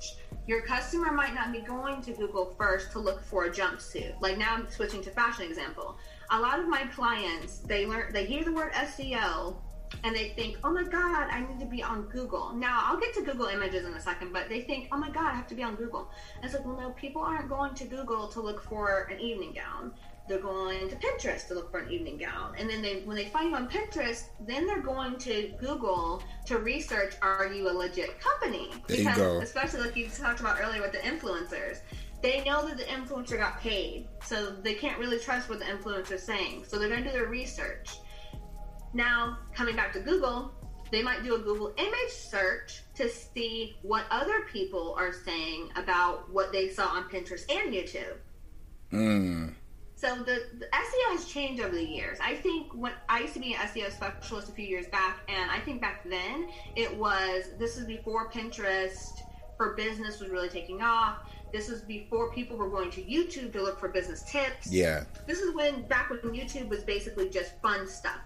Your customer might not be going to Google first to look for a jumpsuit. Like now I'm switching to fashion example. A lot of my clients, they learn they hear the word SEO and they think, "Oh my god, I need to be on Google." Now, I'll get to Google Images in a second, but they think, "Oh my god, I have to be on Google." And it's like, "Well, no, people aren't going to Google to look for an evening gown they're going to Pinterest to look for an evening gown. And then they when they find you on Pinterest, then they're going to Google to research are you a legit company? There because you go. especially like you talked about earlier with the influencers. They know that the influencer got paid. So they can't really trust what the influencer's saying. So they're gonna do their research. Now, coming back to Google, they might do a Google image search to see what other people are saying about what they saw on Pinterest and YouTube. Mm. So the, the, SEO has changed over the years. I think when I used to be an SEO specialist a few years back, and I think back then it was this is before Pinterest for business was really taking off. This is before people were going to YouTube to look for business tips. Yeah. This is when back when YouTube was basically just fun stuff.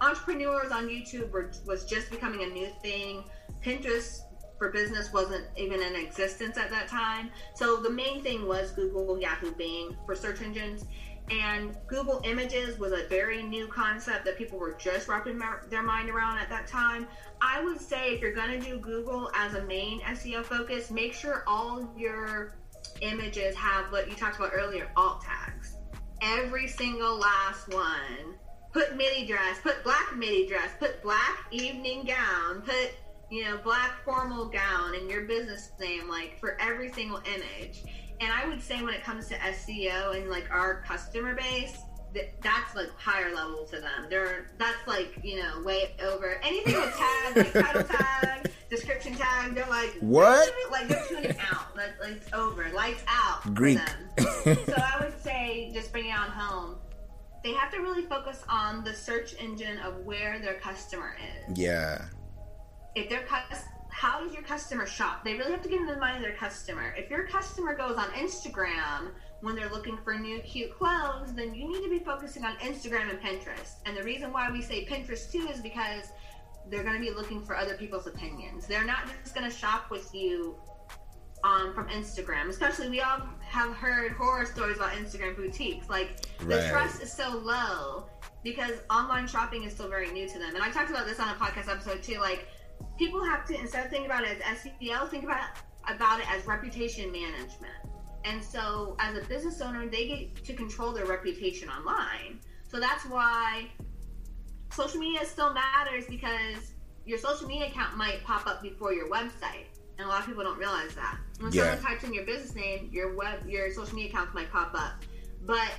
Entrepreneurs on YouTube were, was just becoming a new thing. Pinterest for business wasn't even in existence at that time. So the main thing was Google, Yahoo, Bing for search engines. And Google Images was a very new concept that people were just wrapping their mind around at that time. I would say if you're going to do Google as a main SEO focus, make sure all your images have what you talked about earlier alt tags. Every single last one. Put midi dress, put black midi dress, put black evening gown, put you know black formal gown in your business name, like for every single image and I would say when it comes to SEO and like our customer base, that, that's like higher level to them. They're that's like you know way over anything with tag, like title [laughs] tag, description tag. They're like what? Like they're tuning out. Like, like it's over. Lights out. Greek. [laughs] so I would say just bring it on home. They have to really focus on the search engine of where their customer is. Yeah. If their customer how does your customer shop? They really have to get in the mind of their customer. If your customer goes on Instagram when they're looking for new cute clothes, then you need to be focusing on Instagram and Pinterest. And the reason why we say Pinterest too is because they're going to be looking for other people's opinions. They're not just going to shop with you um, from Instagram. Especially, we all have heard horror stories about Instagram boutiques. Like the trust is so low because online shopping is still very new to them. And I talked about this on a podcast episode too. Like people have to instead of thinking about it as SEO, think about about it as reputation management. And so, as a business owner, they get to control their reputation online. So that's why social media still matters because your social media account might pop up before your website, and a lot of people don't realize that. When yeah. someone types in your business name, your web, your social media accounts might pop up, but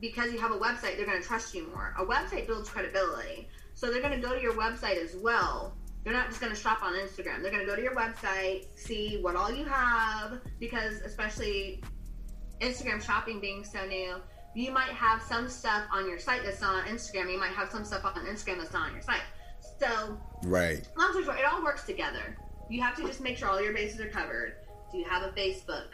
because you have a website, they're going to trust you more. A website builds credibility, so they're going to go to your website as well they're not just going to shop on Instagram. They're going to go to your website, see what all you have, because especially Instagram shopping being so new, you might have some stuff on your site that's not on Instagram. You might have some stuff on Instagram that's not on your site. So, right. Long story short, it all works together. You have to just make sure all your bases are covered. Do you have a Facebook?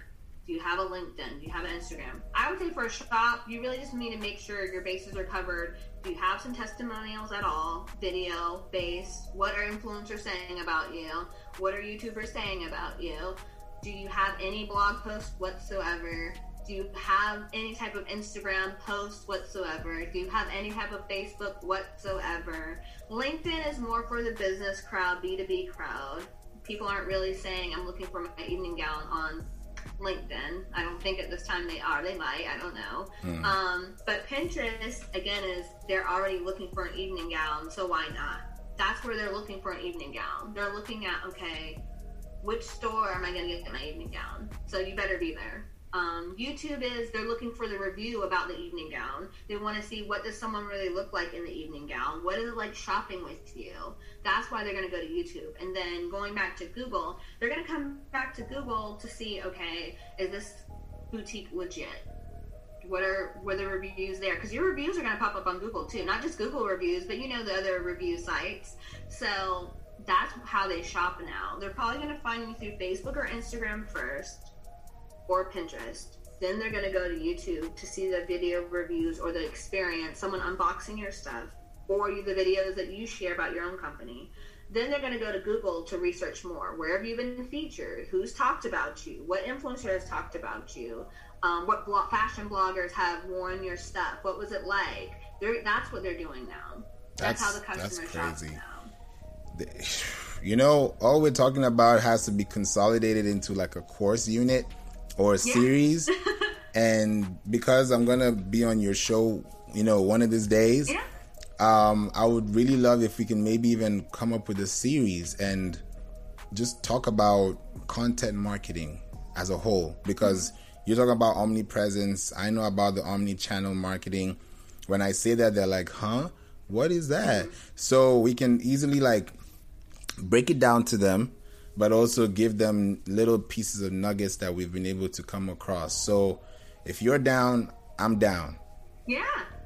Do you have a LinkedIn? Do you have an Instagram? I would say for a shop, you really just need to make sure your bases are covered. Do you have some testimonials at all? Video based. What are influencers saying about you? What are YouTubers saying about you? Do you have any blog posts whatsoever? Do you have any type of Instagram post whatsoever? Do you have any type of Facebook whatsoever? LinkedIn is more for the business crowd, B2B crowd. People aren't really saying, I'm looking for my evening gown on LinkedIn. I don't think at this time they are. They might. I don't know. Mm. Um, but Pinterest, again, is they're already looking for an evening gown, so why not? That's where they're looking for an evening gown. They're looking at, okay, which store am I going to get my evening gown? So you better be there. Um, YouTube is they're looking for the review about the evening gown. They want to see what does someone really look like in the evening gown. What is it like shopping with you? That's why they're going to go to YouTube. And then going back to Google, they're going to come back to Google to see okay, is this boutique legit? What are are the reviews there? Because your reviews are going to pop up on Google too, not just Google reviews, but you know the other review sites. So that's how they shop now. They're probably going to find you through Facebook or Instagram first or Pinterest. Then they're going to go to YouTube to see the video reviews or the experience, someone unboxing your stuff, or the videos that you share about your own company. Then they're going to go to Google to research more. Where have you been featured? Who's talked about you? What influencers talked about you? Um, what blog, fashion bloggers have worn your stuff? What was it like? They're, that's what they're doing now. That's, that's how the customer shops now. [sighs] You know, all we're talking about has to be consolidated into like a course unit or a yeah. series. [laughs] and because I'm gonna be on your show, you know, one of these days, yeah. um, I would really love if we can maybe even come up with a series and just talk about content marketing as a whole. Because you're talking about omnipresence, I know about the omni-channel marketing. When I say that, they're like, "Huh? What is that?" Mm-hmm. So we can easily like break it down to them but also give them little pieces of nuggets that we've been able to come across. So if you're down, I'm down. Yeah,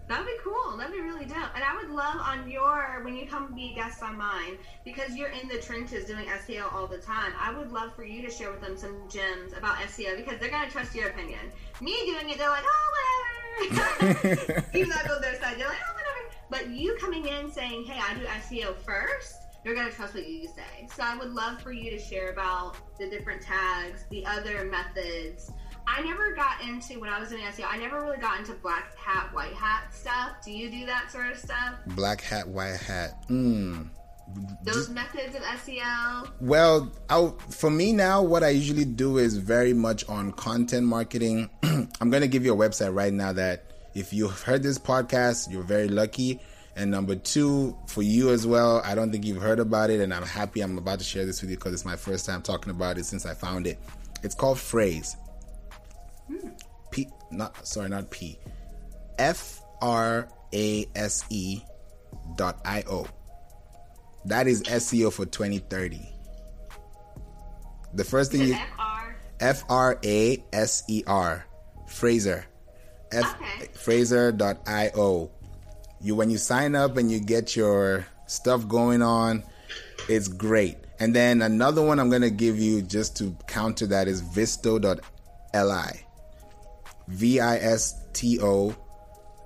that'd be cool. That'd be really dope. And I would love on your when you come be guests on mine because you're in the trenches doing SEO all the time. I would love for you to share with them some gems about SEO because they're gonna trust your opinion. Me doing it, they're like, oh whatever. [laughs] [laughs] Even though I go their side, they're like, oh whatever. But you coming in saying, hey, I do SEO first they're going to trust what you say. So I would love for you to share about the different tags, the other methods. I never got into when I was in SEO. I never really got into black hat, white hat stuff. Do you do that sort of stuff? Black hat, white hat. Mm. Those methods of SEO. Well, I, for me now, what I usually do is very much on content marketing. [clears throat] I'm going to give you a website right now that if you've heard this podcast, you're very lucky and number two, for you as well, I don't think you've heard about it, and I'm happy I'm about to share this with you because it's my first time talking about it since I found it. It's called Frase. Hmm. P, not sorry, not P. F R A S E dot I O. That is SEO for 2030. The first thing is F R A S E R. Fraser. F okay. Fraser.io you when you sign up and you get your stuff going on, it's great. And then another one I'm gonna give you just to counter that is visto.li. V I S T O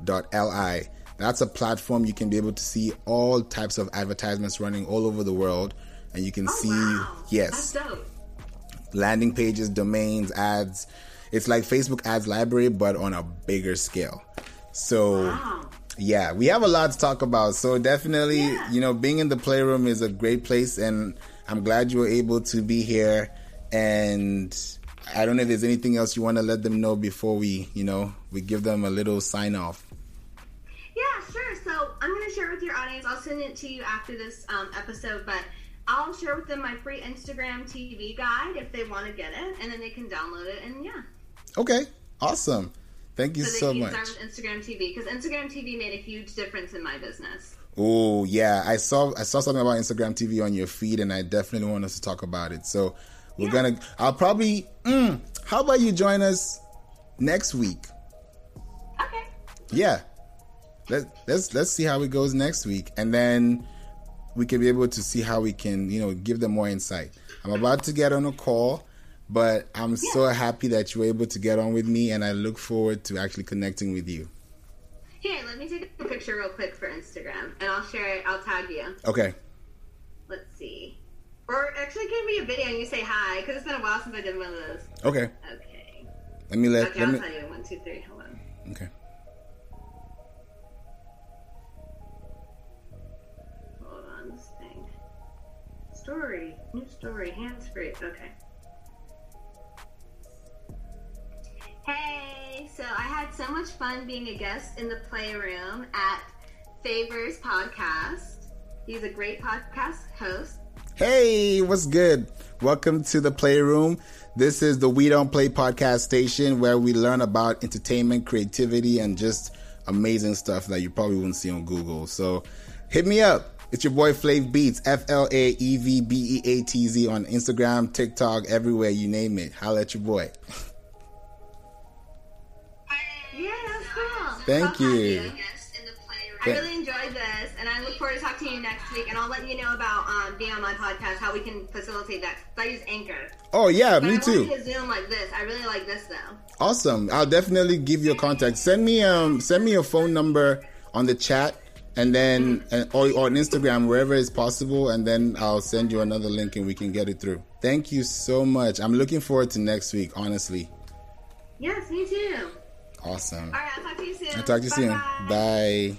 dot L I. That's a platform you can be able to see all types of advertisements running all over the world. And you can oh, see, wow. yes, landing pages, domains, ads. It's like Facebook ads library, but on a bigger scale. So wow yeah, we have a lot to talk about. So definitely, yeah. you know, being in the playroom is a great place, and I'm glad you were able to be here. And I don't know if there's anything else you want to let them know before we, you know, we give them a little sign off. Yeah, sure. So I'm going to share with your audience. I'll send it to you after this um, episode, but I'll share with them my free Instagram TV guide if they want to get it, and then they can download it. And yeah. Okay. Awesome. Thank you so, much. so much. Instagram TV because Instagram TV made a huge difference in my business. Oh yeah, I saw I saw something about Instagram TV on your feed, and I definitely want us to talk about it. So we're yeah. gonna. I'll probably. Mm, how about you join us next week? Okay. Yeah. Let let's let's see how it goes next week, and then we can be able to see how we can you know give them more insight. I'm about to get on a call but I'm yeah. so happy that you were able to get on with me, and I look forward to actually connecting with you. Here, let me take a picture real quick for Instagram, and I'll share it. I'll tag you. Okay. Let's see. Or actually, give me a video and you say hi, because it's been a while since I did one of those. Okay. Okay. Let me let. Okay, let I'll me, tell you One, two, three. Hold on. Okay. Hold on, this thing. Story. New story. Hands free. Okay. Hey, so I had so much fun being a guest in the playroom at Favors Podcast. He's a great podcast host. Hey, what's good? Welcome to the Playroom. This is the We Don't Play podcast station where we learn about entertainment, creativity, and just amazing stuff that you probably wouldn't see on Google. So hit me up. It's your boy Flaev Beatz, F L A E V B E A T Z on Instagram, TikTok, everywhere, you name it. Holla at your boy. [laughs] Thank you. I really enjoyed this, and I look forward to talking to you next week. And I'll let you know about um, being on my podcast, how we can facilitate that. I use Anchor. Oh, yeah, But me I too. to Zoom like this. I really like this though. Awesome. I'll definitely give you a contact. Send me um send me your phone number on the chat and then and, or, or on Instagram wherever is possible and then I'll send you another link and we can get it through. Thank you so much. I'm looking forward to next week, honestly. Yes, me too. Awesome. All right, I'll talk to you soon. I'll talk to you soon. Bye-bye. Bye.